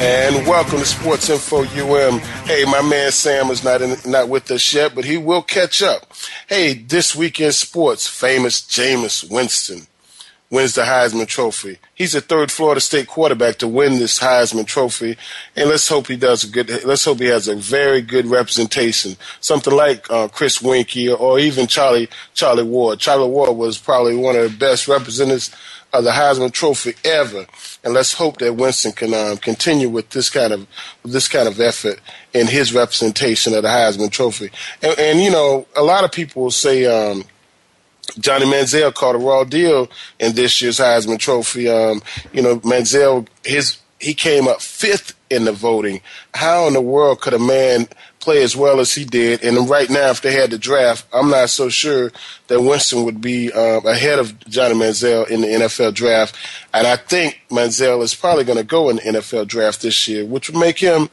And welcome to Sports Info UM. Hey, my man Sam is not in, not with us yet, but he will catch up. Hey, this weekend sports, famous Jameis Winston wins the Heisman Trophy. He's the third Florida State quarterback to win this Heisman Trophy, and let's hope he does a good. Let's hope he has a very good representation, something like uh, Chris Weinke or even Charlie Charlie Ward. Charlie Ward was probably one of the best representatives of the Heisman Trophy ever, and let's hope that Winston can um, continue with this kind of this kind of effort in his representation of the Heisman Trophy. And, and you know, a lot of people will say. Um, Johnny Manziel caught a raw deal in this year's Heisman Trophy. Um, you know, Manziel, his he came up fifth in the voting. How in the world could a man play as well as he did? And right now, if they had the draft, I'm not so sure that Winston would be um, ahead of Johnny Manziel in the NFL draft. And I think Manziel is probably going to go in the NFL draft this year, which would make him,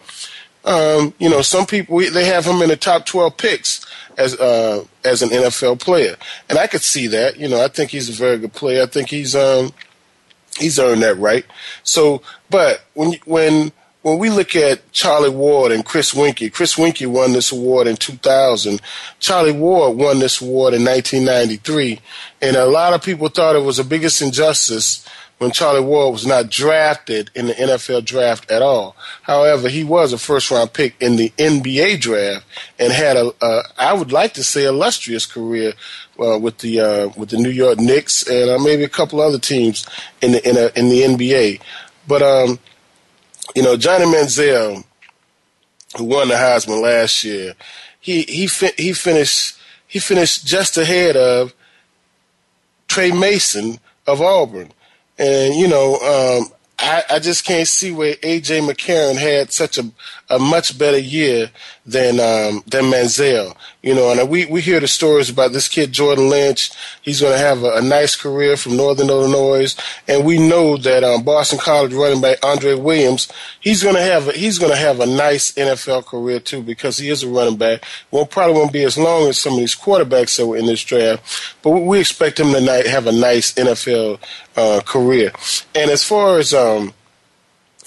um, you know, some people they have him in the top 12 picks as uh, as an NFL player, and I could see that. You know, I think he's a very good player. I think he's um, he's earned that right. So, but when when when we look at Charlie Ward and Chris Weinke, Chris Weinke won this award in 2000. Charlie Ward won this award in 1993, and a lot of people thought it was the biggest injustice when Charlie Ward was not drafted in the NFL draft at all. However, he was a first round pick in the NBA draft and had a, a I would like to say, illustrious career uh, with the uh, with the New York Knicks and uh, maybe a couple other teams in the in, a, in the NBA. But um, you know, Johnny Manziel, who won the Heisman last year, he he fi- he finished he finished just ahead of Tre Mason of Auburn. And, you know, um, I, I just can't see where AJ McCarron had such a, a much better year than um, than Manziel. You know, and we, we hear the stories about this kid Jordan Lynch. He's going to have a, a, nice career from Northern Illinois, and we know that um, Boston College running back Andre Williams, he's going to have a, he's going to have a nice NFL career too because he is a running back. Won't probably won't be as long as some of these quarterbacks that were in this draft, but we expect him to have a nice NFL uh, career. And as far as um,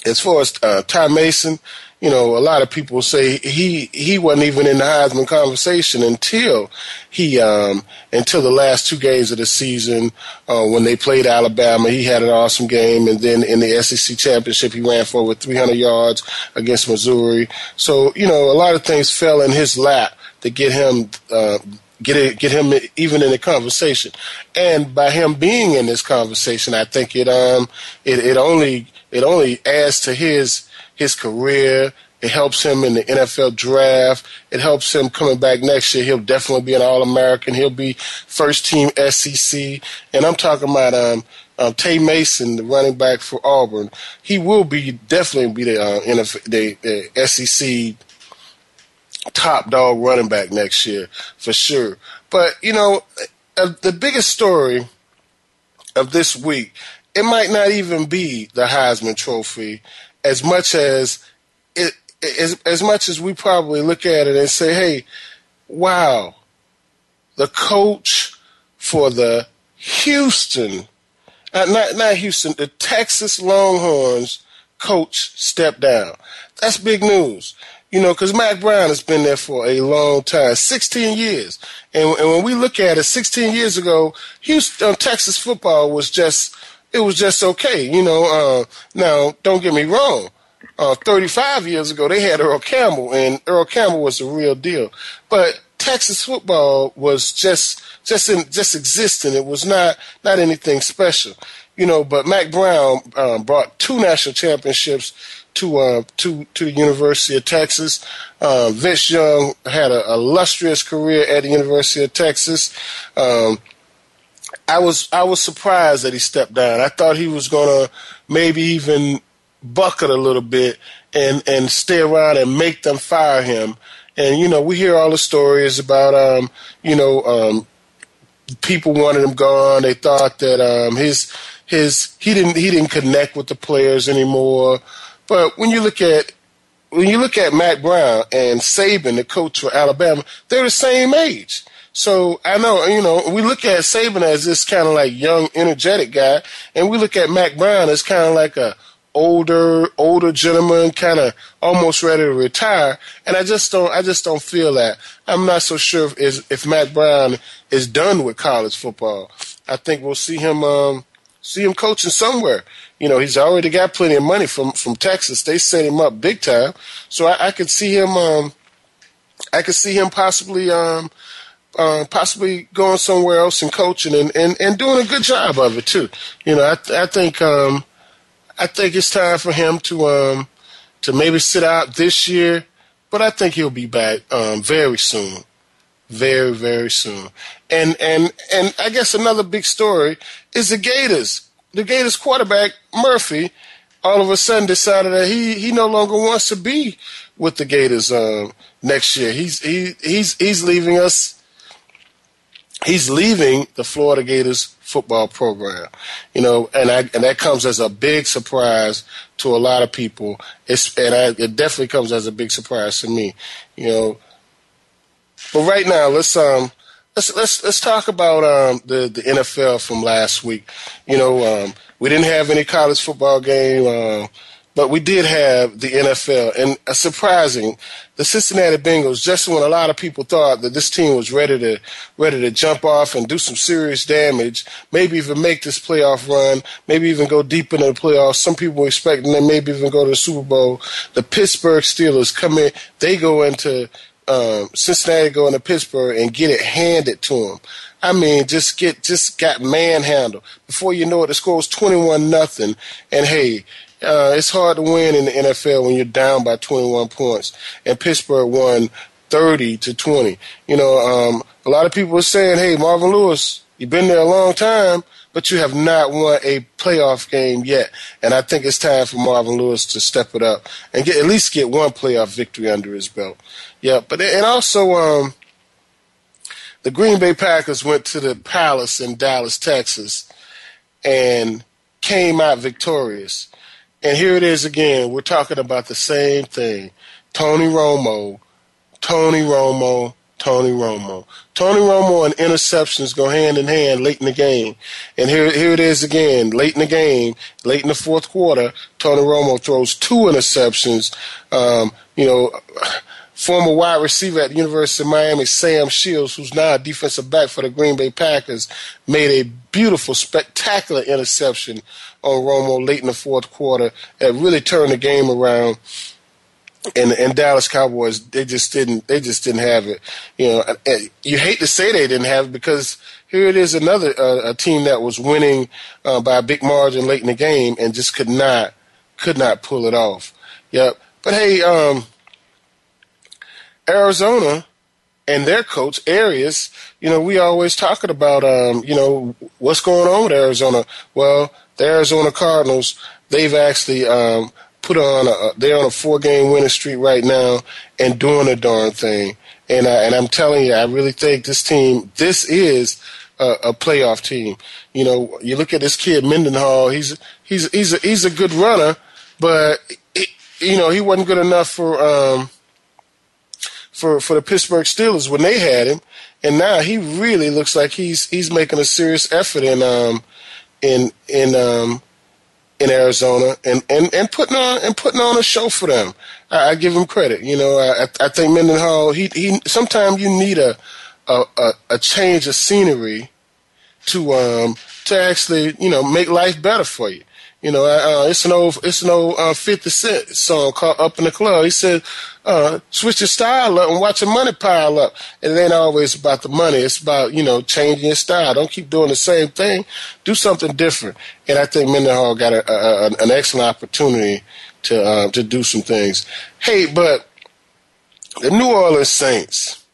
as far as uh, Ty Mason, you know, a lot of people say he he wasn't even in the Heisman conversation until he um, until the last two games of the season uh, when they played Alabama. He had an awesome game, and then in the SEC championship, he ran for over 300 yards against Missouri. So you know, a lot of things fell in his lap to get him. Uh, get it, get him even in the conversation, and by him being in this conversation, I think it um it, it only it only adds to his his career. It helps him in the NFL draft. It helps him coming back next year. He'll definitely be an All American. He'll be first team SEC. And I'm talking about um, um, Tay Mason, the running back for Auburn. He will be definitely be the, uh, NFL, the, the SEC top dog running back next year for sure. But you know, uh, the biggest story of this week, it might not even be the Heisman Trophy as much as it, as, as much as we probably look at it and say, hey, wow, the coach for the Houston, uh, not, not Houston, the Texas Longhorns coach stepped down. That's big news. You know, because Mack Brown has been there for a long time, 16 years. And, and when we look at it, 16 years ago, Houston, uh, Texas football was just, it was just okay. You know, uh, now, don't get me wrong. Uh, 35 years ago, they had Earl Campbell, and Earl Campbell was a real deal. But Texas football was just just in, just existing. It was not not anything special, you know. But Mack Brown um, brought two national championships to uh, to to the University of Texas. Um, Vince Young had an illustrious career at the University of Texas. Um, I was I was surprised that he stepped down. I thought he was gonna maybe even bucket a little bit and and stay around and make them fire him. And you know, we hear all the stories about um, you know, um, people wanted him gone. They thought that um, his his he didn't he didn't connect with the players anymore. But when you look at when you look at Mack Brown and Saban, the coach for Alabama, they're the same age. So I know, you know, we look at Saban as this kind of like young, energetic guy, and we look at Mack Brown as kind of like a older, older gentleman, kind of almost ready to retire. And I just don't, I just don't feel that. I'm not so sure if, if Mack Brown is done with college football. I think we'll see him, um, see him coaching somewhere. You know, he's already got plenty of money from from Texas. They set him up big time, so I, I could see him. Um, I could see him possibly, um, uh, possibly going somewhere else and coaching and, and, and doing a good job of it too. You know, I, I think um, I think it's time for him to um, to maybe sit out this year, but I think he'll be back um, very soon very very soon. And and and I guess another big story is the Gators. The Gators quarterback Murphy all of a sudden decided that he he no longer wants to be with the Gators um, next year. He's he he's he's leaving us. He's leaving the Florida Gators football program, you know, and I, and that comes as a big surprise to a lot of people. It's and I, it definitely comes as a big surprise to me, you know but right now, let's um let's let's let's talk about um the the NFL from last week. You know, um, we didn't have any college football game, uh, but we did have the NFL, and uh, surprising, the Cincinnati Bengals. Just when a lot of people thought that this team was ready to ready to jump off and do some serious damage, maybe even make this playoff run, maybe even go deep into the playoffs. Some people were expecting them maybe even go to the Super Bowl. The Pittsburgh Steelers come in, they go into um, Cincinnati going to Pittsburgh and get it handed to them. I mean, just get just got manhandled. Before you know it, the score was twenty one nothing. And hey, uh, it's hard to win in the NFL when you're down by twenty one points. And Pittsburgh won thirty to twenty. You know, um, a lot of people are saying, "Hey, Marvin Lewis, you've been there a long time." But you have not won a playoff game yet, and I think it's time for Marvin Lewis to step it up and get at least get one playoff victory under his belt. Yeah, but and also um, the Green Bay Packers went to the Palace in Dallas, Texas, and came out victorious. And here it is again. We're talking about the same thing. Tony Romo, Tony Romo, Tony Romo. Tony Romo and interceptions go hand in hand late in the game. And here, here it is again, late in the game, late in the fourth quarter, Tony Romo throws two interceptions. Um, you know, former wide receiver at the University of Miami, Sam Shields, who's now a defensive back for the Green Bay Packers, made a beautiful, spectacular interception on Romo late in the fourth quarter that really turned the game around. And and Dallas Cowboys, they just didn't, they just didn't have it. You know, you hate to say they didn't have it because here it is, another uh, a team that was winning uh, by a big margin late in the game and just could not, could not pull it off. Yep. But hey, um, Arizona and their coach Arians, you know, we always talking about, um, you know, what's going on with Arizona. Well, the Arizona Cardinals, they've actually um, put on a, they're on a four game winning streak right now and doing a darn thing. And I, and I'm telling you, I really think this team, this is a, a playoff team. You know, you look at this kid Mendenhall. He's he's he's a, he's a good runner, but you know he wasn't good enough for. Um, for, for the Pittsburgh Steelers when they had him, and now he really looks like he's he's making a serious effort in um in in um in Arizona and, and, and putting on and putting on a show for them. I, I give him credit. You know, I, I think Mendenhall. He he. Sometimes you need a a, a, a change of scenery to um to actually you know make life better for you. You know, uh, it's an old it's an old uh, Fifty Cent song called "Up in the Club." He said, uh, "Switch your style up and watch your money pile up." And it ain't always about the money; it's about you know changing your style. Don't keep doing the same thing. Do something different. And I think Mendenhall got a, a, an excellent opportunity to uh, to do some things. Hey, but the New Orleans Saints,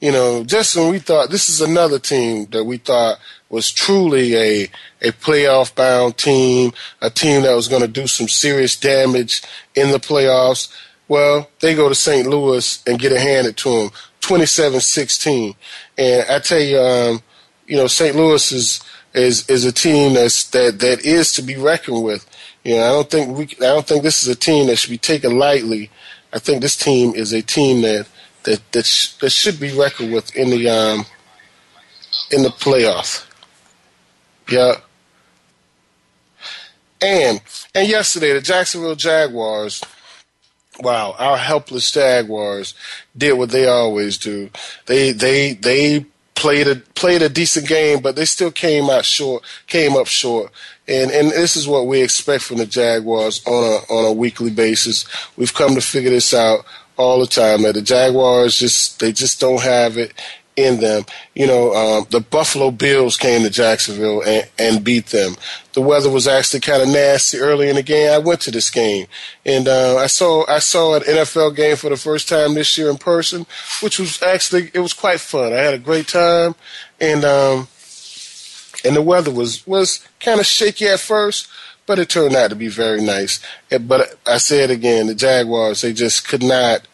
you know, just when we thought this is another team that we thought was truly a a playoff bound team, a team that was going to do some serious damage in the playoffs. Well, they go to St. Louis and get it handed to them, 27-16. And I tell you, um, you know, St. Louis is is is a team that's that that is to be reckoned with. You know, I don't think we I don't think this is a team that should be taken lightly. I think this team is a team that that that, sh- that should be reckoned with in the um in the playoffs. Yeah. And and yesterday the Jacksonville Jaguars, wow, our helpless Jaguars did what they always do. They they they played a played a decent game, but they still came out short, came up short. And and this is what we expect from the Jaguars on a on a weekly basis. We've come to figure this out all the time that the Jaguars just they just don't have it in them. You know, um, the Buffalo Bills came to Jacksonville and, and beat them. The weather was actually kind of nasty early in the game. I went to this game and uh, I saw I saw an NFL game for the first time this year in person, which was actually it was quite fun. I had a great time and um, and the weather was was kind of shaky at first. But it turned out to be very nice. But I said again: the Jaguars they just could not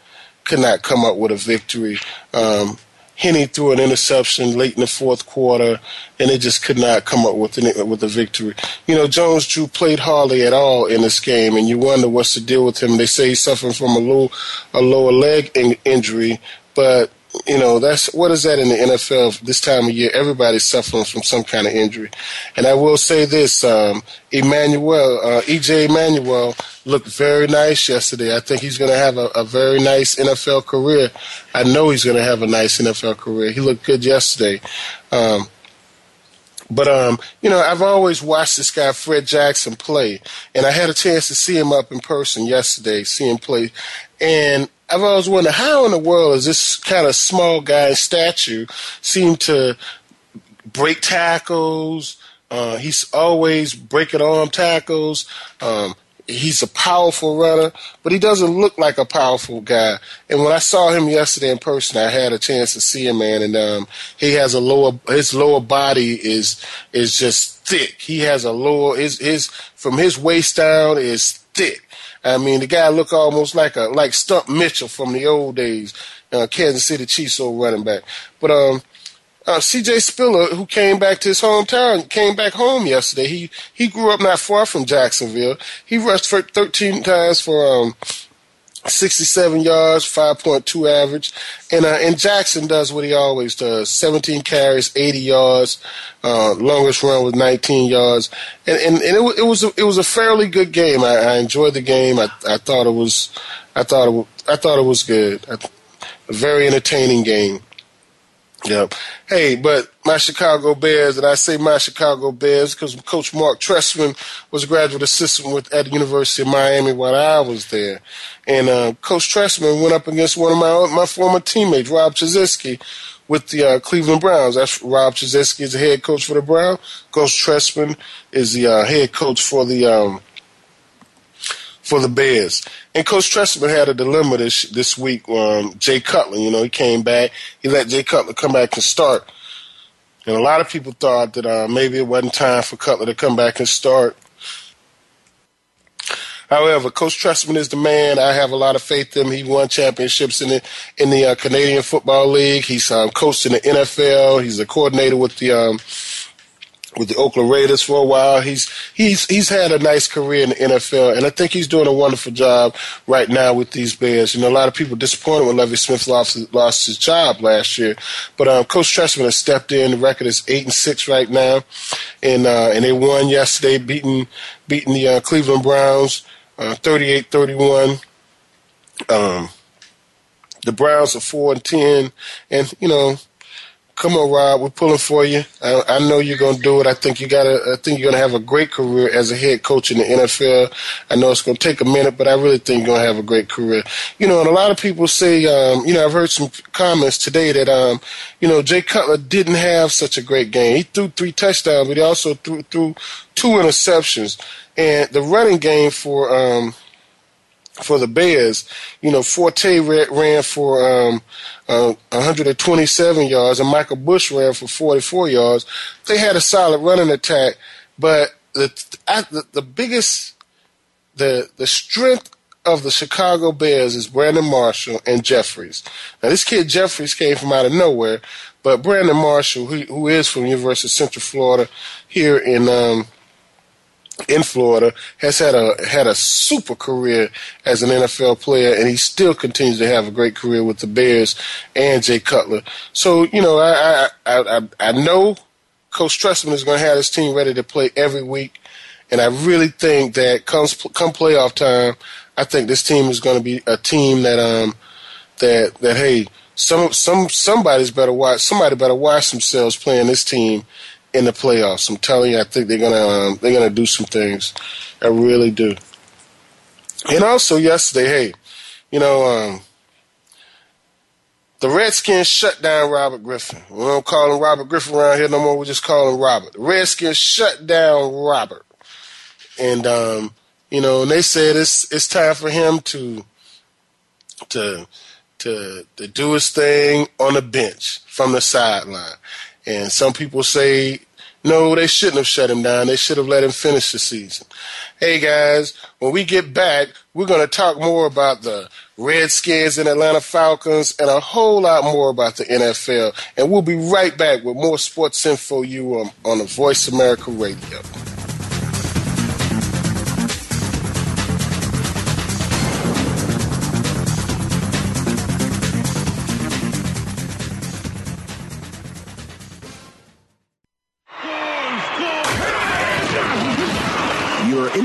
could not come up with a victory. Um, Henne threw an interception late in the fourth quarter, and they just could not come up with with a victory. You know, Jones Drew played hardly at all in this game, and you wonder what's the deal with him. They say he's suffering from a low a lower leg in, injury, but you know, that's what is that in the NFL this time of year? Everybody's suffering from some kind of injury. And I will say this, um, Emmanuel, uh, EJ Manuel looked very nice yesterday. I think he's going to have a, a, very nice NFL career. I know he's going to have a nice NFL career. He looked good yesterday. Um, but um, you know, I've always watched this guy Fred Jackson play, and I had a chance to see him up in person yesterday, see him play, and I've always wondered how in the world is this kind of small guy statue seem to break tackles. Uh, he's always breaking arm tackles. Um, he's a powerful runner, but he doesn't look like a powerful guy. And when I saw him yesterday in person, I had a chance to see him, man. And um, he has a lower, his lower body is is just thick. He has a lower, his his from his waist down is thick. I mean, the guy looked almost like a like Stump Mitchell from the old days, uh, Kansas City Chiefs old running back. But um, uh, C.J. Spiller, who came back to his hometown, came back home yesterday. He he grew up not far from Jacksonville. He rushed for 13 times for um, 67 yards, 5.2 average. And, uh, and Jackson does what he always does 17 carries, 80 yards. Uh, longest run was 19 yards. And, and, and it, it, was a, it was a fairly good game. I, I enjoyed the game. I, I thought it was, I thought it, I thought it was good. A very entertaining game. Yep. Hey, but my Chicago Bears, and I say my Chicago Bears because Coach Mark Trestman was a graduate assistant with, at the University of Miami while I was there. And uh, Coach Trestman went up against one of my my former teammates, Rob Chudzinski, with the uh, Cleveland Browns. That's Rob Chudzinski is the head coach for the Browns. Coach Trestman is the uh, head coach for the um, for the Bears. And Coach Trestman had a dilemma this this week. Um, Jay Cutler, you know, he came back. He let Jay Cutler come back and start. And a lot of people thought that uh, maybe it wasn't time for Cutler to come back and start. However, Coach Trestman is the man. I have a lot of faith in him. He won championships in the in the uh, Canadian Football League. He's um, coached in the NFL. He's a coordinator with the um, with the Oakland Raiders for a while. He's he's he's had a nice career in the NFL, and I think he's doing a wonderful job right now with these Bears. You know, a lot of people disappointed when Lovie Smith lost lost his job last year, but um, Coach Trestman has stepped in. The record is eight and six right now, and uh, and they won yesterday, beating beating the uh, Cleveland Browns uh, 38-31. Um, the Browns are four and ten, and you know come on, Rob, we're pulling for you. I, I know you're going to do it. I think you got. I think you're going to have a great career as a head coach in the NFL. I know it's going to take a minute, but I really think you're going to have a great career. You know, and a lot of people say, um, you know, I've heard some comments today that, um, you know, Jay Cutler didn't have such a great game. He threw three touchdowns, but he also threw, threw two interceptions. And the running game for um, for the Bears, you know, Forte ran for um, uh, 127 yards, and Michael Bush ran for 44 yards. They had a solid running attack, but the the, the biggest the the strength of the Chicago Bears is Brandon Marshall and Jeffries. Now, this kid Jeffries came from out of nowhere, but Brandon Marshall, who, who is from University of Central Florida, here in um, in Florida, has had a had a super career as an NFL player, and he still continues to have a great career with the Bears and Jay Cutler. So you know, I I I, I know Coach Trestman is going to have his team ready to play every week, and I really think that comes come playoff time, I think this team is going to be a team that um that that hey some some somebody's better watch somebody better watch themselves playing this team in the playoffs. I'm telling you, I think they're gonna um, they're gonna do some things. I really do. And also yesterday, hey, you know, um, the Redskins shut down Robert Griffin. We don't call him Robert Griffin around here no more. We just call him Robert. The Redskins shut down Robert, and um, you know, and they said it's it's time for him to to to to do his thing on the bench from the sideline. And some people say, no, they shouldn't have shut him down. They should have let him finish the season. Hey guys, when we get back, we're going to talk more about the Redskins and Atlanta Falcons and a whole lot more about the NFL. And we'll be right back with more Sports Info you on, on the Voice America Radio.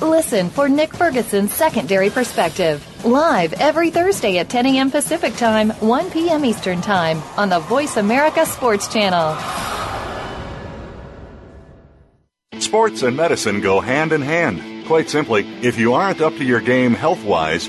Listen for Nick Ferguson's Secondary Perspective, live every Thursday at 10 a.m. Pacific Time, 1 p.m. Eastern Time on the Voice America Sports Channel. Sports and medicine go hand in hand. Quite simply, if you aren't up to your game health wise,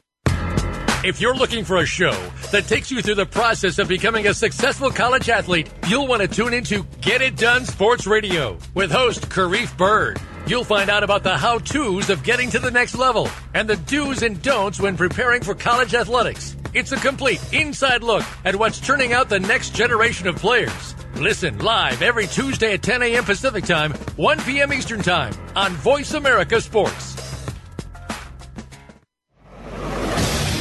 If you're looking for a show that takes you through the process of becoming a successful college athlete, you'll want to tune into Get It Done Sports Radio with host Karif Bird. You'll find out about the how to's of getting to the next level and the do's and don'ts when preparing for college athletics. It's a complete inside look at what's turning out the next generation of players. Listen live every Tuesday at 10 a.m. Pacific Time, 1 p.m. Eastern Time on Voice America Sports.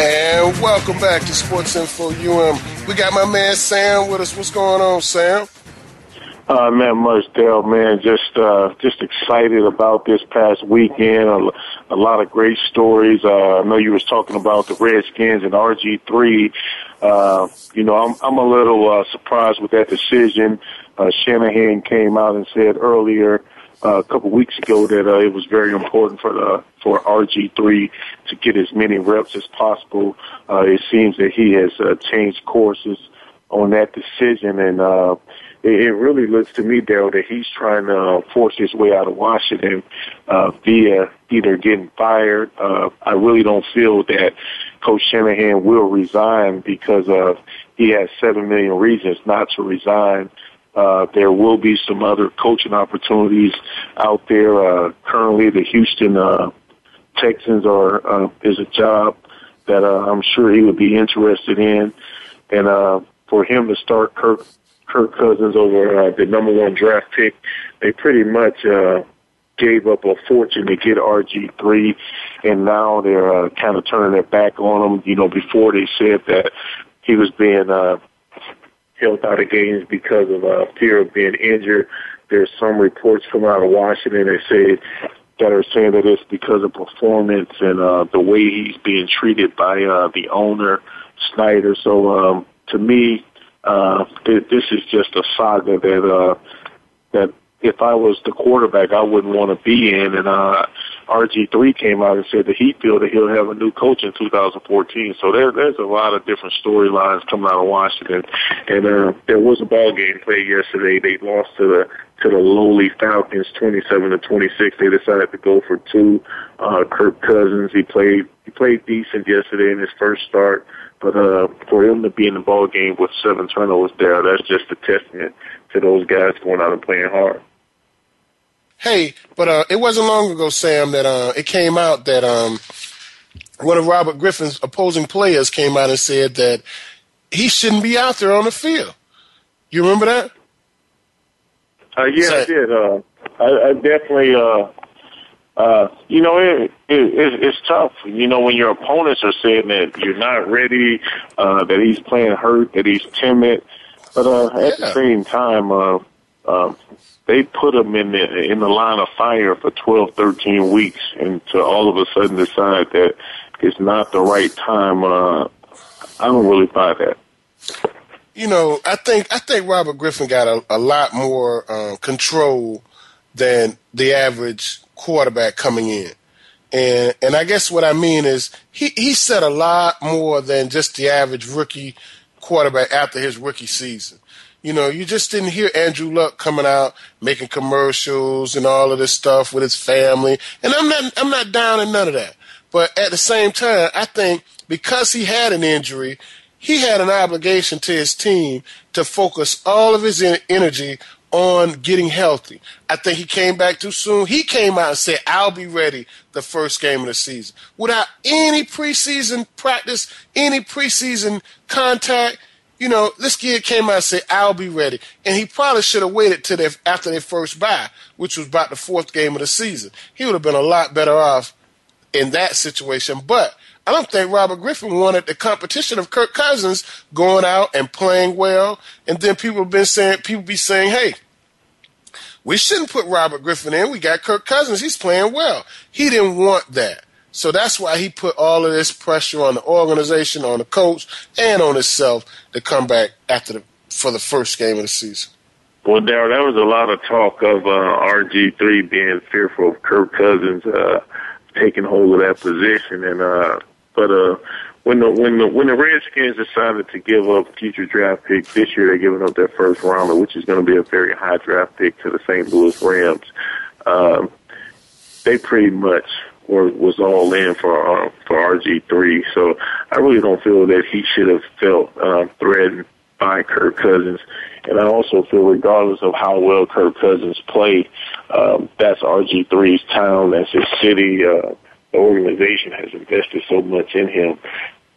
And welcome back to Sports Info UM. We got my man Sam with us. What's going on, Sam? Uh, not much, Dale, man. Just, uh, just excited about this past weekend. A, a lot of great stories. Uh, I know you was talking about the Redskins and RG3. Uh, you know, I'm, I'm a little, uh, surprised with that decision. Uh, Shanahan came out and said earlier, uh, a couple weeks ago that, uh, it was very important for the, for RG3 to get as many reps as possible. Uh, it seems that he has, uh, changed courses on that decision and, uh, it, it really looks to me, Daryl, that he's trying to force his way out of Washington uh, via either getting fired. Uh, I really don't feel that Coach Shanahan will resign because of he has seven million reasons not to resign. Uh, there will be some other coaching opportunities out there. Uh, currently, the Houston uh, Texans are uh, is a job that uh, I'm sure he would be interested in, and uh, for him to start Kirk Kirk Cousins over uh, the number one draft pick. They pretty much uh, gave up a fortune to get RG3, and now they're uh, kind of turning their back on him. You know, before they said that he was being uh, held out of games because of uh, fear of being injured. There's some reports coming out of Washington that say that are saying that it's because of performance and uh, the way he's being treated by uh, the owner, Snyder. So um, to me, uh, th- this is just a saga that uh, that if I was the quarterback, I wouldn't want to be in. And uh, RG3 came out and said that he feel that he'll have a new coach in 2014. So there, there's a lot of different storylines coming out of Washington. And uh, there was a ball game played yesterday. They lost to the to the lowly Falcons, 27 to 26. They decided to go for two. Uh, Kirk Cousins, he played he played decent yesterday in his first start. But uh, for him to be in the ball game with seven turnovers there, that's just a testament to those guys going out and playing hard. Hey, but uh, it wasn't long ago, Sam, that uh, it came out that um, one of Robert Griffin's opposing players came out and said that he shouldn't be out there on the field. You remember that? Uh, yeah, I did. Uh, I, I definitely uh, uh, you know, it, it, it's tough. You know, when your opponents are saying that you're not ready, uh, that he's playing hurt, that he's timid, but uh, at yeah. the same time, uh, uh, they put him in the in the line of fire for 12, 13 weeks, and to all of a sudden decide that it's not the right time. Uh, I don't really buy that. You know, I think I think Robert Griffin got a, a lot more uh, control than the average quarterback coming in. And and I guess what I mean is he, he said a lot more than just the average rookie quarterback after his rookie season. You know, you just didn't hear Andrew Luck coming out making commercials and all of this stuff with his family. And I'm not I'm not down in none of that. But at the same time, I think because he had an injury, he had an obligation to his team to focus all of his energy on getting healthy. I think he came back too soon. He came out and said, I'll be ready the first game of the season. Without any preseason practice, any preseason contact, you know, this kid came out and said, I'll be ready. And he probably should have waited till their, after their first bye, which was about the fourth game of the season. He would have been a lot better off in that situation. But I don't think Robert Griffin wanted the competition of Kirk Cousins going out and playing well. And then people have been saying, people be saying, hey, we shouldn't put Robert Griffin in. We got Kirk Cousins. He's playing well. He didn't want that. So that's why he put all of this pressure on the organization, on the coach, and on himself to come back after the for the first game of the season. Well, Daryl, there was a lot of talk of uh, RG3 being fearful of Kirk Cousins uh, taking hold of that position, and uh, but uh, when the when the when the Redskins decided to give up future draft picks this year, they're giving up their first rounder, which is going to be a very high draft pick to the St. Louis Rams. Um, they pretty much were was all in for uh, for RG three. So I really don't feel that he should have felt uh, threatened by Kirk Cousins. And I also feel, regardless of how well Kirk Cousins played, um, that's RG3's town, that's his city. Uh, the organization has invested so much in him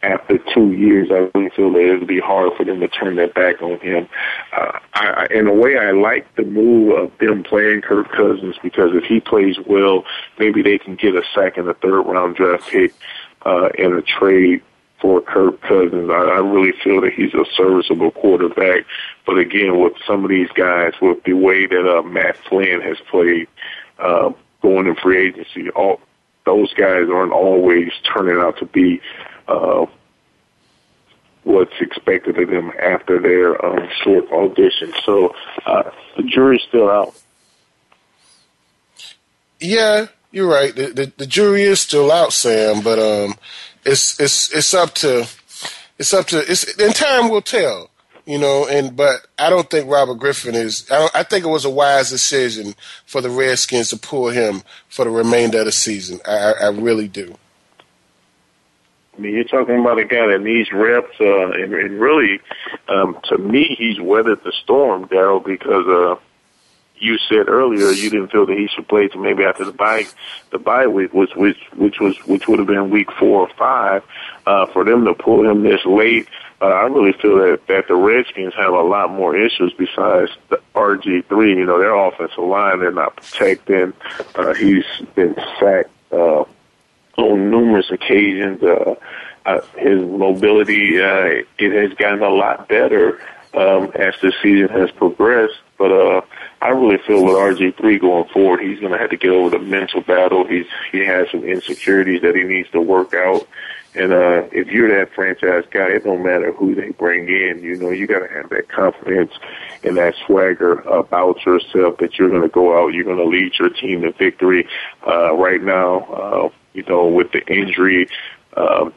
after two years, I really feel that it would be hard for them to turn that back on him. Uh, I, in a way, I like the move of them playing Kirk Cousins because if he plays well, maybe they can get a second or third round draft pick uh, in a trade for Kirk Cousins. I, I really feel that he's a serviceable quarterback. But again, with some of these guys, with the way that uh, Matt Flynn has played, uh, going in free agency, all those guys aren't always turning out to be uh, what's expected of them after their um, short audition. So uh, the jury's still out. Yeah, you're right. The, the, the jury is still out, Sam, but um, it's it's it's up to it's up to it's and time will tell you know. And but I don't think Robert Griffin is. I, I think it was a wise decision for the Redskins to pull him for the remainder of the season. I, I really do. I mean, you're talking about a guy that needs reps, uh, and, and really, um, to me, he's weathered the storm, Daryl, because uh, you said earlier you didn't feel that he should play to maybe after the bye, the bye week, which which which was which would have been week four or five, uh, for them to pull him this late uh, I really feel that that the Redskins have a lot more issues besides the RG three. You know, their offensive line they're not protecting. Uh, he's been sacked uh, on numerous occasions. Uh, uh, his mobility uh, it has gotten a lot better um, as the season has progressed. But uh, I really feel with RG three going forward, he's going to have to get over the mental battle. He's he has some insecurities that he needs to work out and uh, if you're that franchise guy, it don't matter who they bring in. You know, you got to have that confidence and that swagger about yourself that you're going to go out, you're going to lead your team to victory. Uh, right now, uh, you know, with the injury, uh,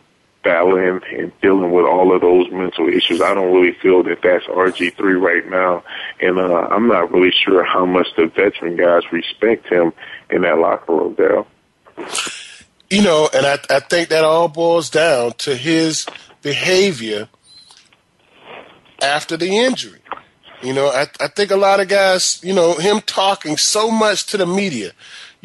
battling and dealing with all of those mental issues. I don't really feel that that's RG3 right now. And, uh, I'm not really sure how much the veteran guys respect him in that locker room, Dale you know, and I, I think that all boils down to his behavior after the injury. You know, I, I think a lot of guys, you know, him talking so much to the media,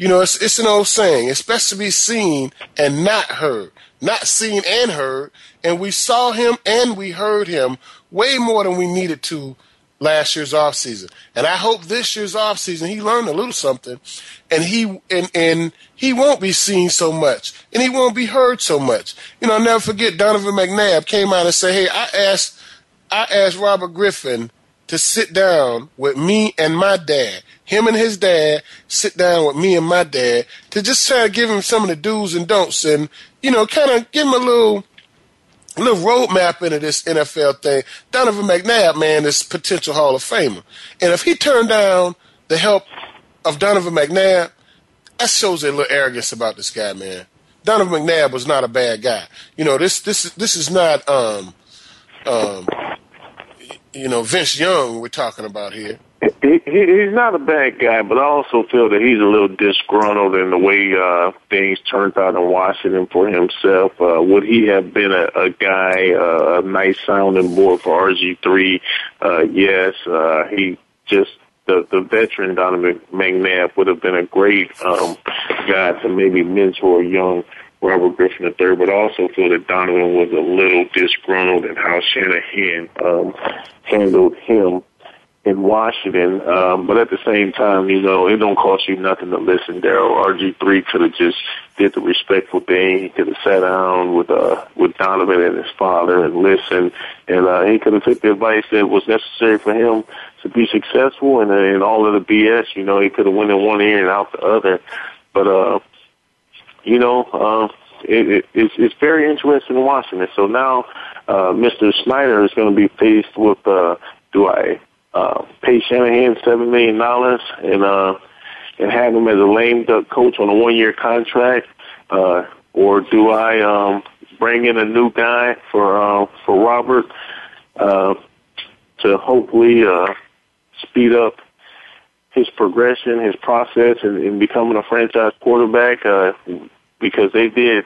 you know, it's, it's an old saying, it's best to be seen and not heard, not seen and heard. And we saw him and we heard him way more than we needed to last year's off season. And I hope this year's off season he learned a little something and he and and he won't be seen so much and he won't be heard so much. You know, I'll never forget Donovan McNabb came out and said, Hey, I asked I asked Robert Griffin to sit down with me and my dad. Him and his dad sit down with me and my dad to just try to give him some of the do's and don'ts and, you know, kind of give him a little a little roadmap into this NFL thing. Donovan McNabb, man, is potential Hall of Famer. And if he turned down the help of Donovan McNabb, that shows a little arrogance about this guy, man. Donovan McNabb was not a bad guy. You know, this this this is not um um you know Vince Young we're talking about here. He, he, he's not a bad guy, but I also feel that he's a little disgruntled in the way uh, things turned out in Washington for himself. Uh, would he have been a, a guy, uh, a nice sounding board for RG3? Uh, yes, uh, he just the the veteran Donovan McNabb would have been a great um, guy to maybe mentor young Robert Griffin III, but also feel that Donovan was a little disgruntled in how Shanahan um, handled him in Washington. Um, but at the same time, you know, it don't cost you nothing to listen, Daryl. RG3 could have just did the respectful thing. He could have sat down with, uh, with Donovan and his father and listened. And, uh, he could have took the advice that was necessary for him to be successful and, uh, and all of the BS, you know, he could have went in one ear and out the other. But, uh, you know, uh, it, it, it's, it's very interesting in Washington. So now, uh, Mr. Snyder is going to be faced with, uh, do I uh, pay Shanahan seven million dollars and uh, and have him as a lame duck coach on a one year contract, uh, or do I um, bring in a new guy for uh, for Robert uh, to hopefully uh, speed up his progression, his process, in, in becoming a franchise quarterback? Uh, because they did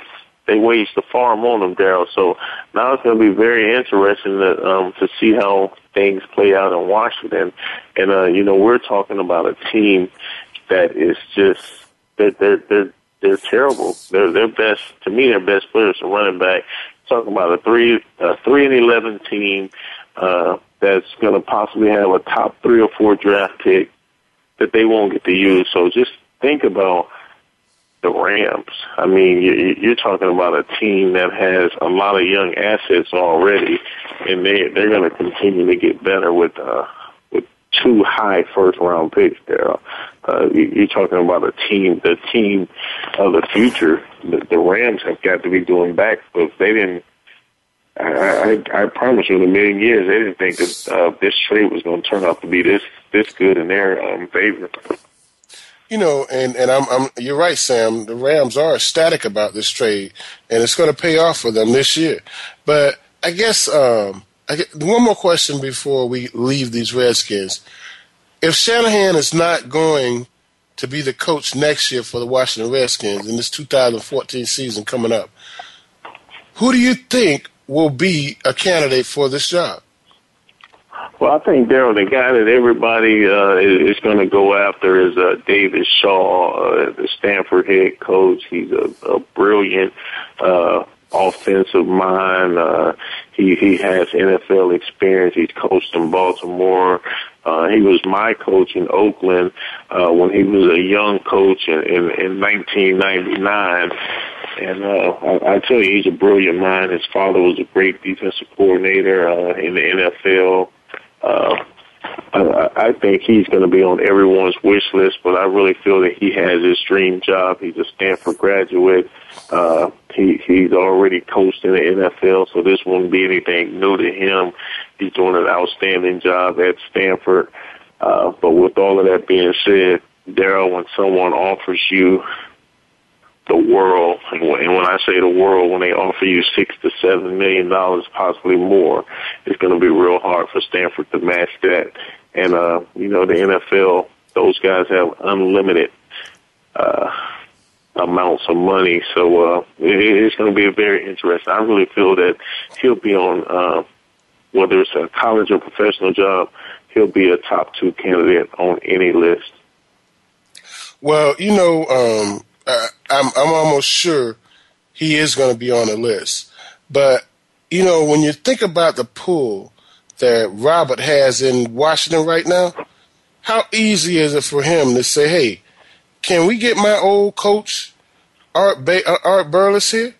they waged the farm on them, Daryl. So now it's going to be very interesting to, um, to see how things play out in Washington. And, uh, you know, we're talking about a team that is just, they're, they're, they're, they're terrible. Their their best to me their best players are running back talking about a three, a three and eleven team uh, that's going to possibly have a top three or four draft pick that they won't get to use. So just think about the Rams. I mean, you're talking about a team that has a lot of young assets already, and they they're going to continue to get better with uh, with two high first round picks. There, uh, you're talking about a team, the team of the future. The, Rams have got to be doing back, but they didn't. I, I, I promise you, in a million years, they didn't think that uh, this trade was going to turn out to be this this good in their um, favor. You know, and and I'm, I'm you're right, Sam. The Rams are ecstatic about this trade, and it's going to pay off for them this year. But I guess um, I get, one more question before we leave these Redskins. If Shanahan is not going to be the coach next year for the Washington Redskins in this 2014 season coming up, who do you think will be a candidate for this job? Well, I think Daryl, the guy that everybody uh, is, going to go after is uh, David Shaw, uh, the Stanford head coach. He's a, a brilliant uh, offensive mind. Uh, he he has NFL experience. He's coached in Baltimore. Uh, he was my coach in Oakland uh, when he was a young coach in, in, in 1999. And uh, I, I tell you, he's a brilliant mind. His father was a great defensive coordinator uh, in the NFL. Uh, I, I think he's going to be on everyone's wish list, but I really feel that he has his dream job. He's a Stanford graduate. Uh, he, he's already coached in the NFL, so this won't be anything new to him. He's doing an outstanding job at Stanford. Uh, but with all of that being said, Daryl, when someone offers you the world, and when I say the world, when they offer you six to seven million dollars, possibly more, it's going to be real hard for Stanford to match that. And uh, you know, the NFL, those guys have unlimited uh, amounts of money, so uh, it, it's going to be very interesting. I really feel that he'll be on, uh, whether it's a college or professional job, he'll be a top two candidate on any list. Well, you know, um, uh, I'm I'm almost sure he is going to be on the list. But you know, when you think about the pull that Robert has in Washington right now, how easy is it for him to say, "Hey, can we get my old coach Art ba- uh, Art Briles here?"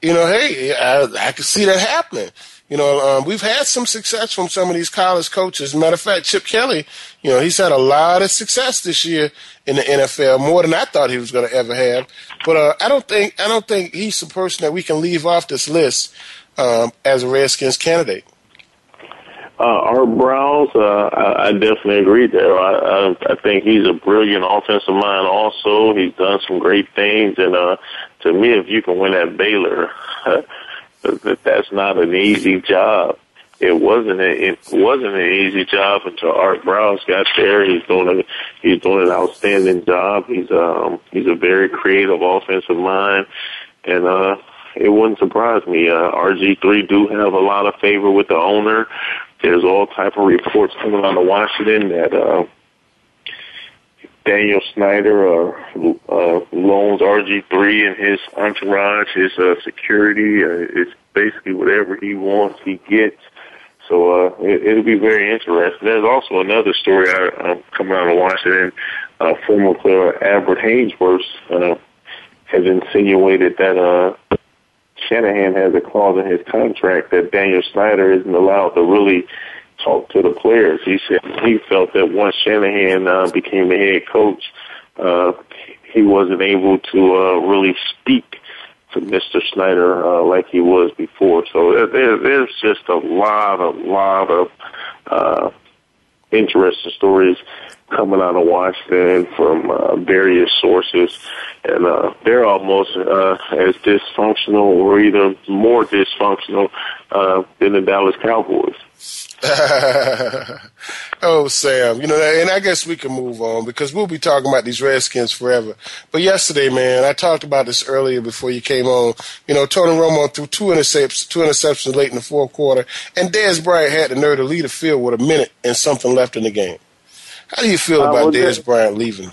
You know, hey, I, I can see that happening. You know, um, we've had some success from some of these college coaches. Matter of fact, Chip Kelly, you know, he's had a lot of success this year in the NFL, more than I thought he was going to ever have. But uh, I don't think I don't think he's the person that we can leave off this list um, as a Redskins candidate. Uh, Art Briles, uh, I, I definitely agree there. I, I, I think he's a brilliant offensive mind. Also, he's done some great things, and uh, to me, if you can win at Baylor. that that's not an easy job. It wasn't a, it wasn't an easy job until Art Briles got there. He's doing a he's doing an outstanding job. He's um he's a very creative offensive mind, and uh it wouldn't surprise me. Uh, RG3 do have a lot of favor with the owner. There's all type of reports coming out of Washington that uh, Daniel Snyder uh, uh, loans RG3 and his entourage, his uh, security. Uh, it's basically whatever he wants, he gets. So uh, it, it'll be very interesting. There's also another story uh, coming out of Washington. Uh, former player Albert Haynesworth uh, has insinuated that uh, Shanahan has a clause in his contract that Daniel Snyder isn't allowed to really talk to the players. He said he felt that once Shanahan uh, became the head coach, uh, he wasn't able to uh, really speak to Mr. Snyder uh, like he was before. So there, there's just a lot, a lot of uh, interesting stories coming out of Washington from uh, various sources, and uh, they're almost uh, as dysfunctional or even more dysfunctional uh, than the Dallas Cowboys. oh, Sam, you know, and I guess we can move on because we'll be talking about these Redskins forever. But yesterday, man, I talked about this earlier before you came on. You know, Tony Romo threw two interceptions, two interceptions late in the fourth quarter, and Dez Bryant had the nerve to lead the field with a minute and something left in the game. How do you feel uh, about uh, Dez Bryant leaving?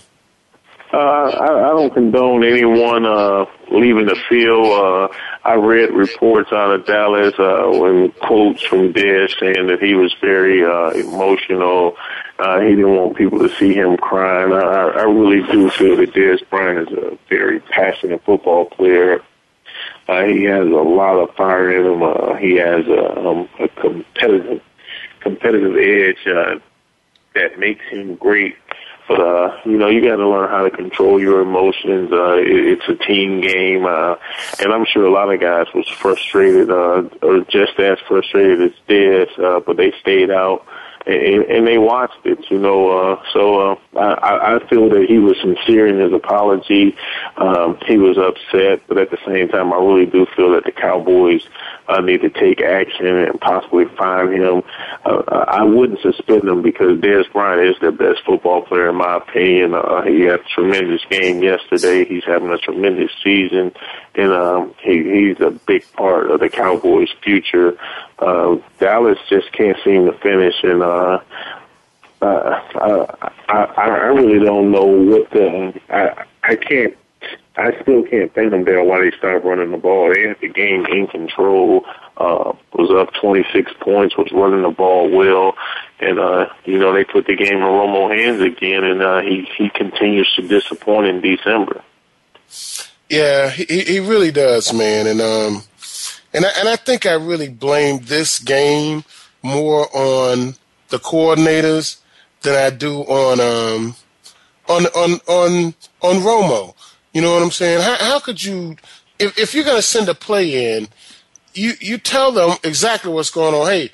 Uh, I, I don't condone anyone uh, leaving the field. Uh, I read reports out of Dallas uh, when quotes from Dez saying that he was very uh, emotional. Uh, he didn't want people to see him crying. I, I really do feel that Dez Bryant is a very passionate football player. Uh, he has a lot of fire in him. Uh, he has a, um, a competitive competitive edge uh, that makes him great. But uh, you know, you got to learn how to control your emotions. Uh, it, it's a team game, uh, and I'm sure a lot of guys was frustrated, uh, or just as frustrated as this, uh, but they stayed out and, and they watched it, you know. Uh, so uh, I, I feel that he was sincere in his apology. Um, he was upset, but at the same time, I really do feel that the Cowboys uh, need to take action and possibly fine him. Uh, I wouldn't suspend him because Dez Bryant is the best football player in my opinion. Uh, he had a tremendous game yesterday. He's having a tremendous season, and um, he, he's a big part of the Cowboys' future. Uh, Dallas just can't seem to finish, and uh, uh, I, I, I really don't know what the I, I can't I still can't thank them there why they stopped running the ball. They had the game in control, uh, was up 26 points, was running the ball well, and, uh, you know, they put the game in Romo hands again, and, uh, he, he continues to disappoint in December. Yeah, he, he really does, man. And, um, and I, and I think I really blame this game more on the coordinators than I do on, um, on, on, on, on Romo. You know what I'm saying? How, how could you, if, if you're to send a play in, you, you tell them exactly what's going on. Hey,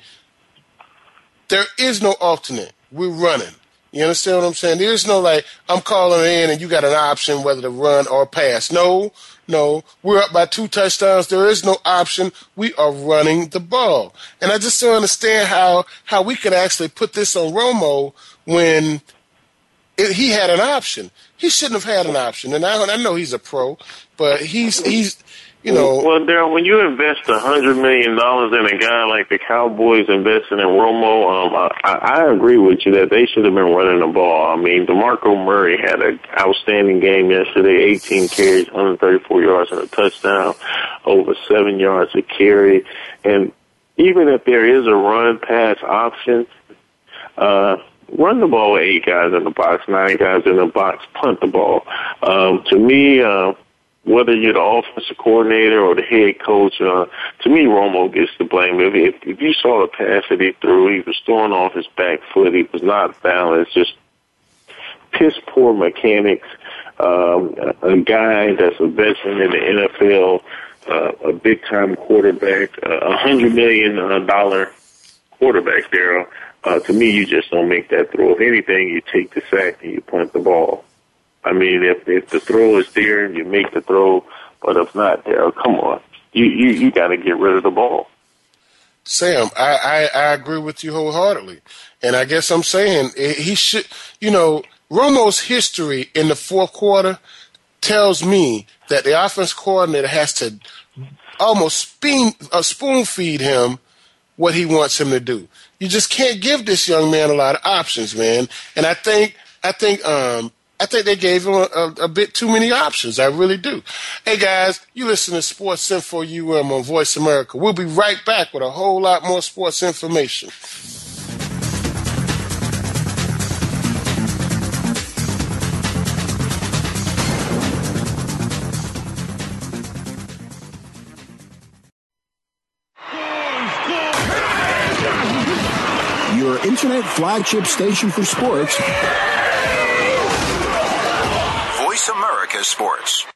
there is no alternate. We're running. You understand what I'm saying? There's no like, I'm calling in and you got an option whether to run or pass. No, no. We're up by two touchdowns. There is no option. We are running the ball. And I just don't understand how, how we could actually put this on Romo when it, he had an option. He shouldn't have had an option. And I, I know he's a pro, but he's he's you know. Well, Daryl, when you invest a hundred million dollars in a guy like the Cowboys investing in Romo, um, I, I agree with you that they should have been running the ball. I mean, Demarco Murray had an outstanding game yesterday: 18 carries, 134 yards, and a touchdown, over seven yards a carry. And even if there is a run pass option, uh, run the ball with eight guys in the box, nine guys in the box, punt the ball. Um, to me, uh, whether you're the offensive coordinator or the head coach, uh, to me, Romo gets the blame. If, if, you saw the pass that he threw, he was throwing off his back foot. He was not balanced, just piss poor mechanics. Um, a, guy that's a veteran in the NFL, uh, a big time quarterback, a uh, hundred million dollar quarterback, Daryl uh, to me, you just don't make that throw. If anything, you take the sack and you punt the ball. I mean, if if the throw is there, you make the throw. But if not, there, come on, you you you got to get rid of the ball. Sam, I, I I agree with you wholeheartedly, and I guess I'm saying he should. You know, Romo's history in the fourth quarter tells me that the offense coordinator has to almost spoon, uh, spoon feed him what he wants him to do. You just can't give this young man a lot of options, man. And I think, I think, um, I think they gave him a, a, a, bit too many options. I really do. Hey guys, you listen to Sports Info UM on Voice America. We'll be right back with a whole lot more sports information. Your internet flagship station for sports. America Sports.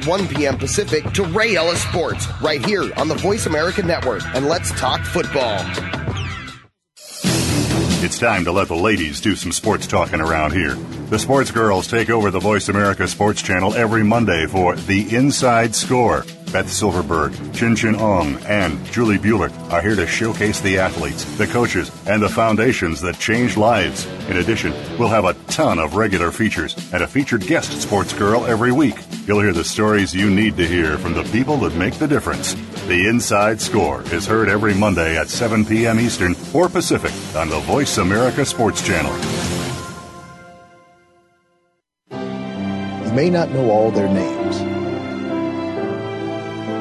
1 p.m. Pacific to Ray Ellis Sports right here on the Voice America Network. And let's talk football. It's time to let the ladies do some sports talking around here. The sports girls take over the Voice America Sports Channel every Monday for The Inside Score. Beth Silverberg, Chin Chin Ong, and Julie Bueller are here to showcase the athletes, the coaches, and the foundations that change lives. In addition, we'll have a ton of regular features and a featured guest sports girl every week. You'll hear the stories you need to hear from the people that make the difference. The Inside Score is heard every Monday at 7 p.m. Eastern or Pacific on the Voice America Sports Channel. You may not know all their names,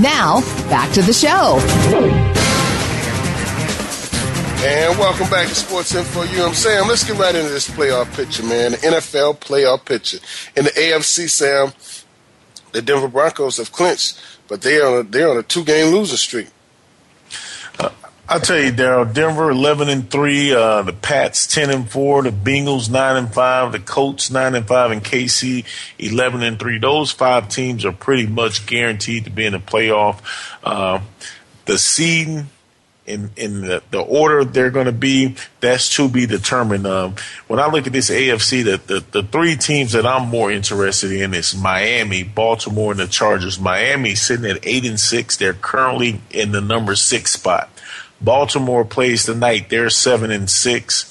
Now, back to the show. And welcome back to Sports Info You, I'm Sam, let's get right into this playoff picture, man. The NFL playoff picture. In the AFC, Sam, the Denver Broncos have clinched, but they are they're on a two game losing streak. I'll tell you, Daryl. Denver eleven and three. Uh, the Pats ten and four. The Bengals nine and five. The Colts nine and five. And KC eleven and three. Those five teams are pretty much guaranteed to be in the playoff. Uh, the seeding in in the, the order they're going to be, that's to be determined. Um, when I look at this AFC, the, the the three teams that I'm more interested in is Miami, Baltimore, and the Chargers. Miami sitting at eight and six. They're currently in the number six spot. Baltimore plays tonight. They're seven and six.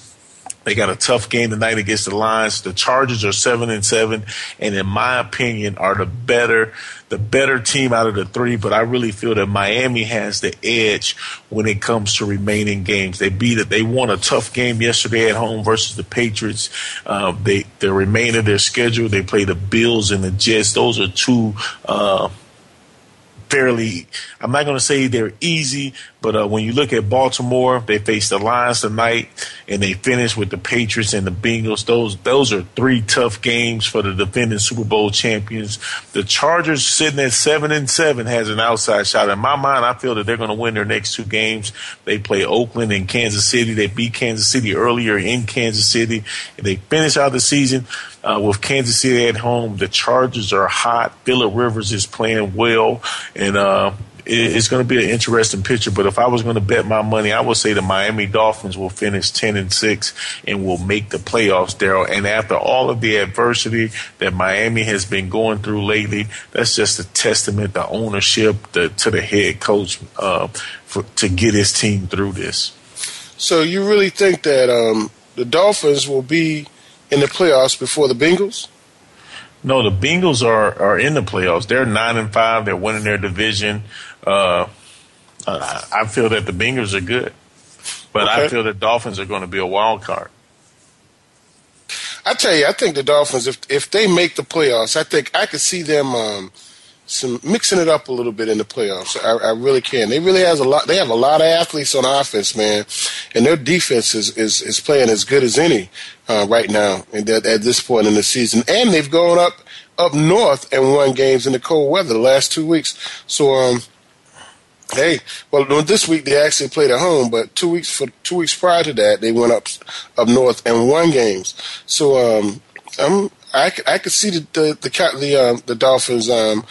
They got a tough game tonight against the Lions. The Chargers are seven and seven, and in my opinion, are the better the better team out of the three. But I really feel that Miami has the edge when it comes to remaining games. They beat it. They won a tough game yesterday at home versus the Patriots. Uh, they the remainder of their schedule, they play the Bills and the Jets. Those are two. Uh, fairly, I'm not going to say they're easy, but uh, when you look at Baltimore, they face the Lions tonight, and they finish with the Patriots and the Bengals. Those those are three tough games for the defending Super Bowl champions. The Chargers sitting at seven and seven has an outside shot. In my mind, I feel that they're going to win their next two games. They play Oakland and Kansas City. They beat Kansas City earlier in Kansas City, and they finish out the season uh, with Kansas City at home. The Chargers are hot. Philip Rivers is playing well, and uh, it, it's going to be an interesting picture. But if I was going to bet my money, I would say the Miami Dolphins will finish ten and six and will make the playoffs. Daryl, and after all of the adversity that Miami has been going through lately, that's just a testament to ownership, the, to the head coach uh, for, to get his team through this. So you really think that um, the Dolphins will be in the playoffs before the Bengals? No, the Bengals are are in the playoffs. They're nine and five. They're winning their division. Uh, I feel that the Bengals are good, but okay. I feel the Dolphins are going to be a wild card. I tell you, I think the Dolphins, if if they make the playoffs, I think I could see them um, some mixing it up a little bit in the playoffs. I, I, really can. They really has a lot. They have a lot of athletes on offense, man, and their defense is is, is playing as good as any uh, right now. And at, at this point in the season, and they've gone up up north and won games in the cold weather the last two weeks. So, um, hey, well, this week they actually played at home, but two weeks for two weeks prior to that, they went up up north and won games. So, um, I'm I, I could see the the the, the, um, the Dolphins um,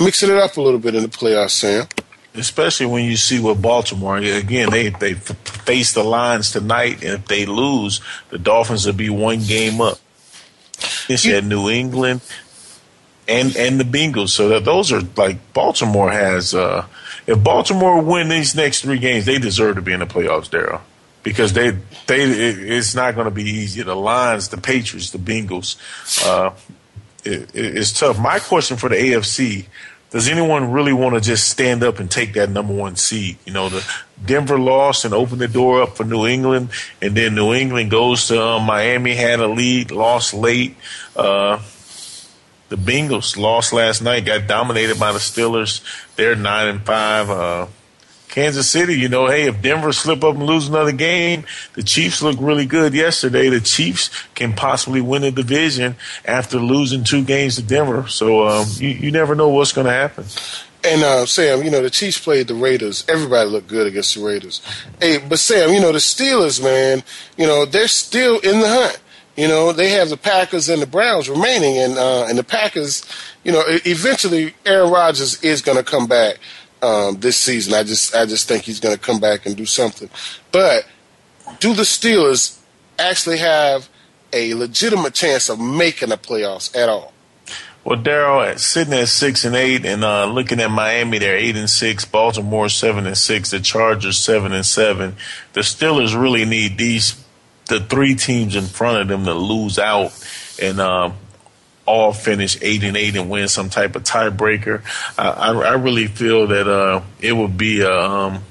mixing it up a little bit in the playoffs, Sam. Especially when you see what Baltimore again they they face the Lions tonight, and if they lose, the Dolphins will be one game up. It's at New England and and the Bengals. So that those are like Baltimore has. Uh, if Baltimore win these next three games, they deserve to be in the playoffs, Daryl, because they they it, it's not going to be easy. The Lions, the Patriots, the Bengals. Uh, it, it's tough. My question for the AFC does anyone really want to just stand up and take that number one seed? You know, the Denver lost and opened the door up for New England, and then New England goes to uh, Miami, had a lead, lost late. Uh, the Bengals lost last night, got dominated by the Steelers. They're nine and five. Uh, Kansas City, you know, hey, if Denver slip up and lose another game, the Chiefs look really good yesterday. The Chiefs can possibly win the division after losing two games to Denver. So um, you, you never know what's going to happen. And uh, Sam, you know the Chiefs played the Raiders. Everybody looked good against the Raiders. Hey, but Sam, you know the Steelers, man. You know they're still in the hunt. You know they have the Packers and the Browns remaining, and uh, and the Packers. You know, eventually Aaron Rodgers is going to come back um, this season. I just I just think he's going to come back and do something. But do the Steelers actually have a legitimate chance of making the playoffs at all? Well, Daryl, sitting at six and eight, and uh, looking at Miami, they're eight and six. Baltimore seven and six. The Chargers seven and seven. The Steelers really need these the three teams in front of them to lose out and um, all finish eight and eight and win some type of tiebreaker. I, I, I really feel that uh, it would be a, um,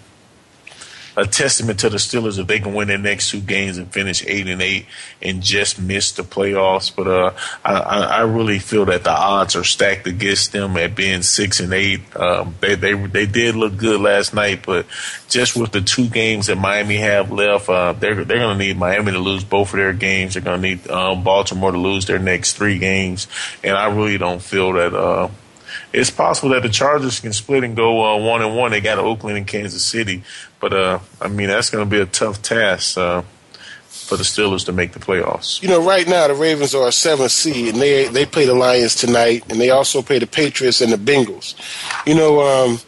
a testament to the Steelers if they can win their next two games and finish eight and eight and just miss the playoffs. But uh, I, I really feel that the odds are stacked against them at being six and eight. Um, they they they did look good last night, but just with the two games that Miami have left, uh, they're they're going to need Miami to lose both of their games. They're going to need um, Baltimore to lose their next three games, and I really don't feel that. Uh, it's possible that the Chargers can split and go uh, one and one. They got Oakland and Kansas City, but uh, I mean that's going to be a tough task uh, for the Steelers to make the playoffs. You know, right now the Ravens are a seventh seed, and they they play the Lions tonight, and they also play the Patriots and the Bengals. You know, um,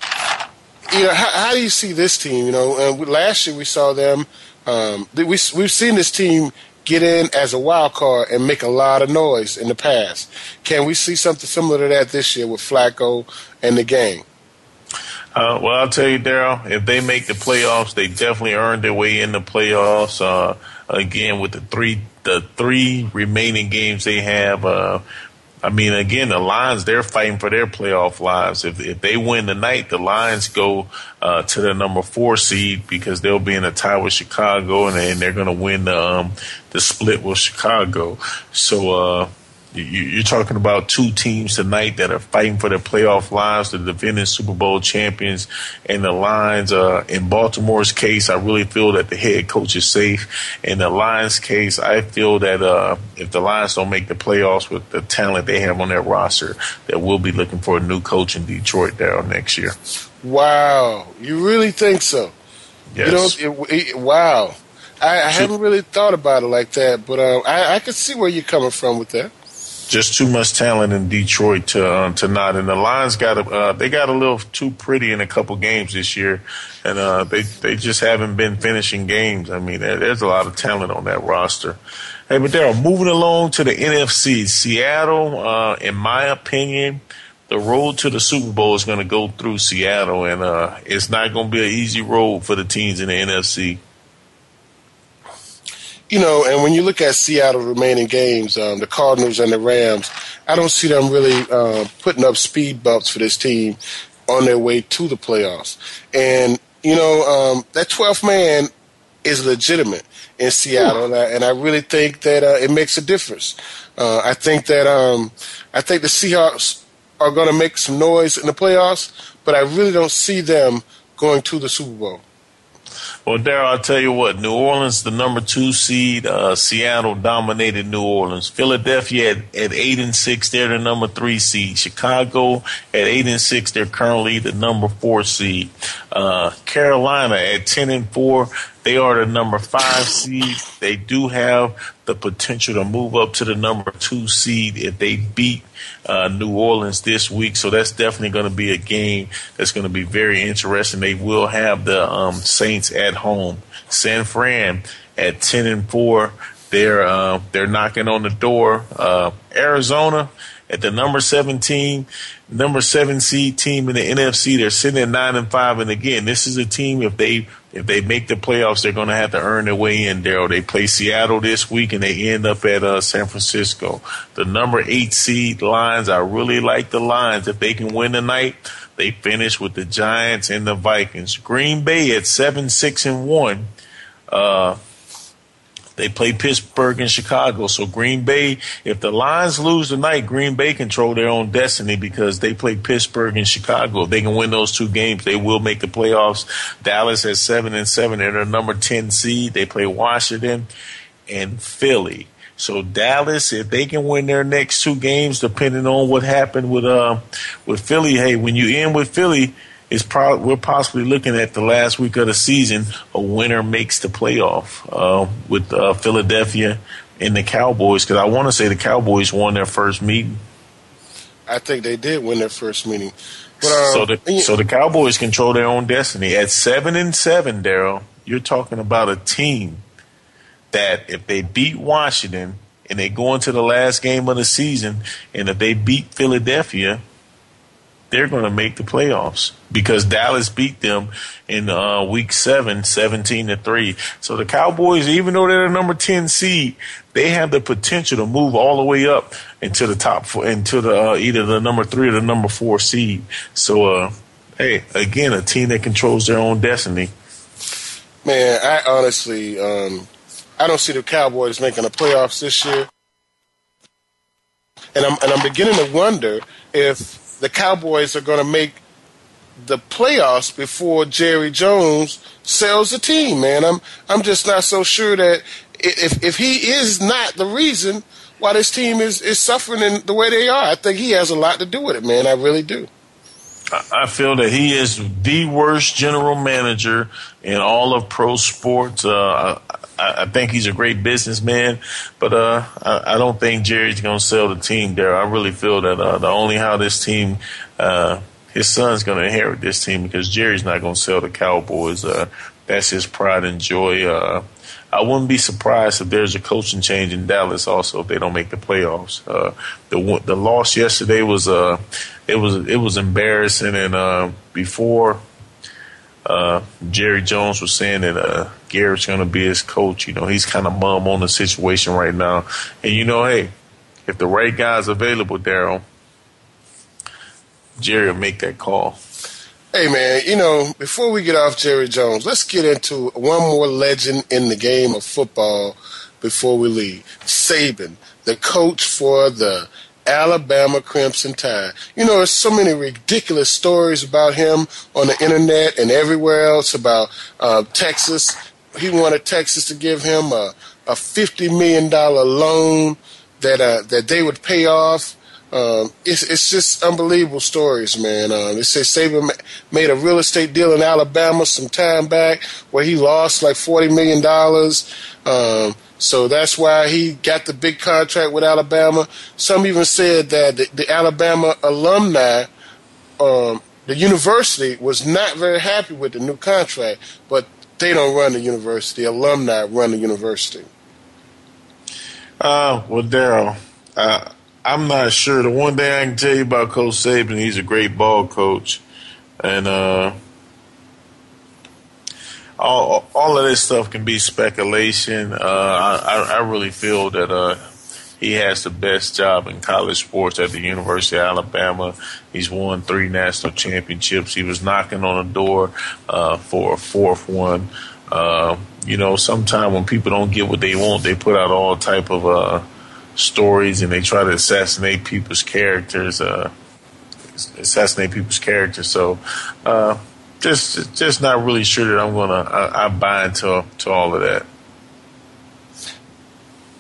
you know how, how, do you see this team? You know, last year we saw them. Um, we we've seen this team get in as a wild card and make a lot of noise in the past. Can we see something similar to that this year with Flacco and the gang? Uh, well, I'll tell you, Daryl, if they make the playoffs, they definitely earned their way in the playoffs. Uh, again, with the three the three remaining games they have, uh, I mean, again, the Lions, they're fighting for their playoff lives. If, if they win tonight, the Lions go uh, to the number four seed because they'll be in a tie with Chicago and, and they're going to win the, um, the split with Chicago. So, uh, you're talking about two teams tonight that are fighting for their playoff lives, the defending Super Bowl champions, and the Lions. Uh, in Baltimore's case, I really feel that the head coach is safe. In the Lions' case, I feel that uh, if the Lions don't make the playoffs with the talent they have on their roster, that we'll be looking for a new coach in Detroit there next year. Wow, you really think so? Yes. You know, it, it, wow. I, I hadn't really thought about it like that, but uh, I, I could see where you're coming from with that just too much talent in Detroit to uh, to not. And the Lions got a, uh, they got a little too pretty in a couple games this year, and uh, they they just haven't been finishing games. I mean, there, there's a lot of talent on that roster. Hey, but they're moving along to the NFC, Seattle, uh, in my opinion, the road to the Super Bowl is going to go through Seattle, and uh, it's not going to be an easy road for the teams in the NFC you know, and when you look at Seattle remaining games, um, the Cardinals and the Rams, I don't see them really uh, putting up speed bumps for this team on their way to the playoffs. And you know, um, that 12th man is legitimate in Seattle, and I, and I, really think that uh, it makes a difference. Uh, I think that um, I think the Seahawks are going to make some noise in the playoffs, but I really don't see them going to the Super Bowl. Well, Daryl, I'll tell you what. New Orleans, the number two seed. Uh, Seattle dominated New Orleans. Philadelphia at, at eight and six, they're the number three seed. Chicago at eight and six, they're currently the number four seed. Uh, Carolina at ten and four, they are the number five seed. They do have the potential to move up to the number two seed if they beat uh, New Orleans this week. So that's definitely going to be a game that's going to be very interesting. They will have the um, Saints at home. San Fran at ten and four. They're uh, they're knocking on the door. Uh, Arizona at the number 17, number seven seed team in the NFC. They're sitting at nine and five. And again, this is a team if they if they make the playoffs, they're going to have to earn their way in. Daryl, they play Seattle this week and they end up at uh, San Francisco. The number eight seed Lions, I really like the Lions. If they can win tonight, they finish with the Giants and the Vikings. Green Bay at seven six and one. Uh, they play Pittsburgh and Chicago. So Green Bay, if the Lions lose tonight, Green Bay control their own destiny because they play Pittsburgh and Chicago. If they can win those two games, they will make the playoffs. Dallas at seven and seven. They're the number 10 seed. They play Washington and Philly. So Dallas, if they can win their next two games, depending on what happened with uh with Philly, hey, when you end with Philly, is probably we're possibly looking at the last week of the season. A winner makes the playoff uh, with uh, Philadelphia and the Cowboys because I want to say the Cowboys won their first meeting. I think they did win their first meeting. But, um, so the so the Cowboys control their own destiny at seven and seven. Daryl, you're talking about a team that if they beat Washington and they go into the last game of the season, and if they beat Philadelphia, they're going to make the playoffs because Dallas beat them in uh, week seven, 17 to three. So the Cowboys, even though they're the number 10 seed, they have the potential to move all the way up into the top four, into the, uh, either the number three or the number four seed. So, uh, hey, again, a team that controls their own destiny. Man, I honestly, um, I don't see the Cowboys making the playoffs this year. And I'm, and I'm beginning to wonder if the Cowboys are going to make the playoffs before Jerry Jones sells the team. Man, I'm I'm just not so sure that if if he is not the reason why this team is is suffering in the way they are, I think he has a lot to do with it. Man, I really do. I feel that he is the worst general manager in all of pro sports. Uh, I, I, think he's a great businessman, but uh, I, I, don't think Jerry's going to sell the team there. I really feel that uh, the only how this team, uh, his son's going to inherit this team because Jerry's not going to sell the Cowboys. Uh, that's his pride and joy. Uh, I wouldn't be surprised if there's a coaching change in Dallas also if they don't make the playoffs. Uh, the the loss yesterday was uh it was it was embarrassing and uh, before uh, Jerry Jones was saying that uh, Garrett's going to be his coach. You know, he's kind of mum on the situation right now. And you know, hey, if the right guy's available, Daryl, Jerry will make that call. Hey man, you know, before we get off Jerry Jones, let's get into one more legend in the game of football before we leave. Saban, the coach for the Alabama Crimson Tide. You know, there's so many ridiculous stories about him on the internet and everywhere else about uh, Texas. He wanted Texas to give him a, a $50 million loan that, uh, that they would pay off um, it's, it's just unbelievable stories, man. Um, they say Saban made a real estate deal in Alabama some time back where he lost like forty million dollars. Um, so that's why he got the big contract with Alabama. Some even said that the, the Alabama alumni, um, the university was not very happy with the new contract, but they don't run the university. Alumni run the university. Uh, well, Daryl, uh, I'm not sure. The one thing I can tell you about Coach Saban, he's a great ball coach, and uh, all all of this stuff can be speculation. Uh, I, I really feel that uh, he has the best job in college sports at the University of Alabama. He's won three national championships. He was knocking on the door uh, for a fourth one. Uh, you know, sometimes when people don't get what they want, they put out all type of uh, stories and they try to assassinate people's characters, uh, assassinate people's characters. So, uh, just just not really sure that I'm gonna I, I buy into to all of that.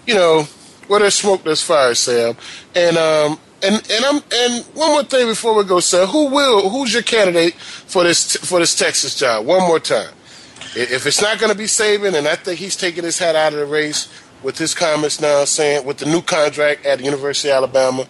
You know, where there's smoke, there's fire, Sam. And um, and and I'm and one more thing before we go, Sam. Who will? Who's your candidate for this for this Texas job? One more time. If it's not going to be Saban, and I think he's taking his hat out of the race, with his comments now saying with the new contract at the University of Alabama,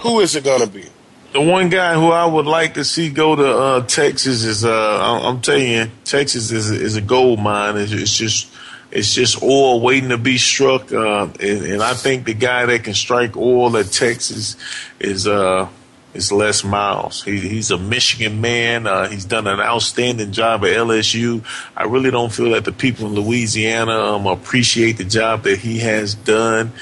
who is it going to be? The one guy who I would like to see go to uh, Texas is, uh, I'm telling you, Texas is, is a gold mine. It's, it's, just it's just oil waiting to be struck. Uh, and, and, I think the guy that can strike oil at Texas is uh, is Les Miles. He, he's a Michigan man. Uh, he's done an outstanding job at LSU. I really don't feel that the people in Louisiana um, appreciate the job that he has done.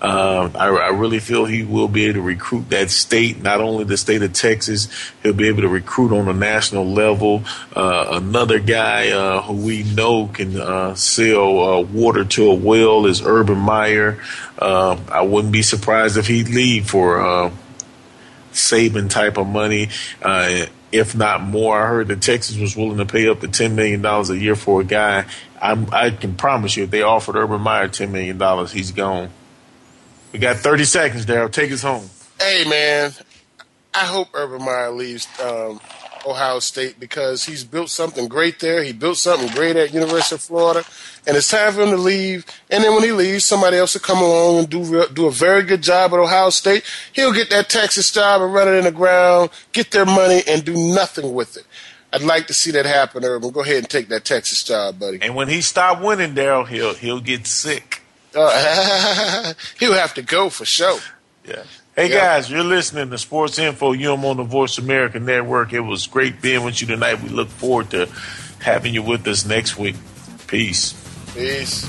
Uh, I, I, really feel he will be able to recruit that state, not only the state of Texas, he'll be able to recruit on a national level. Uh, another guy uh, who we know can uh, sell uh, water to a well is Urban Meyer. Uh, I wouldn't be surprised if he'd leave for Saban type of money if not more. I heard that Texas was willing to pay up to ten million dollars a year for a guy. I'm, i can promise you, if they offered Urban Meyer ten million dollars, he's gone. We got 30 seconds, Daryl. Take us home. Hey, man. I hope Urban Meyer leaves um, Ohio State because he's built something great there. He built something great at University of Florida, and it's time for him to leave. And then when he leaves, somebody else will come along and do do a very good job at Ohio State. He'll get that Texas job and run it in the ground, get their money, and do nothing with it. I'd like to see that happen, Urban. Go ahead and take that Texas job, buddy. And when he stop winning, Daryl, he'll he'll get sick. Uh, he'll have to go for sure. Yeah. Hey guys, you're listening to Sports Info. You're on the Voice America Network. It was great being with you tonight. We look forward to having you with us next week. Peace. Peace.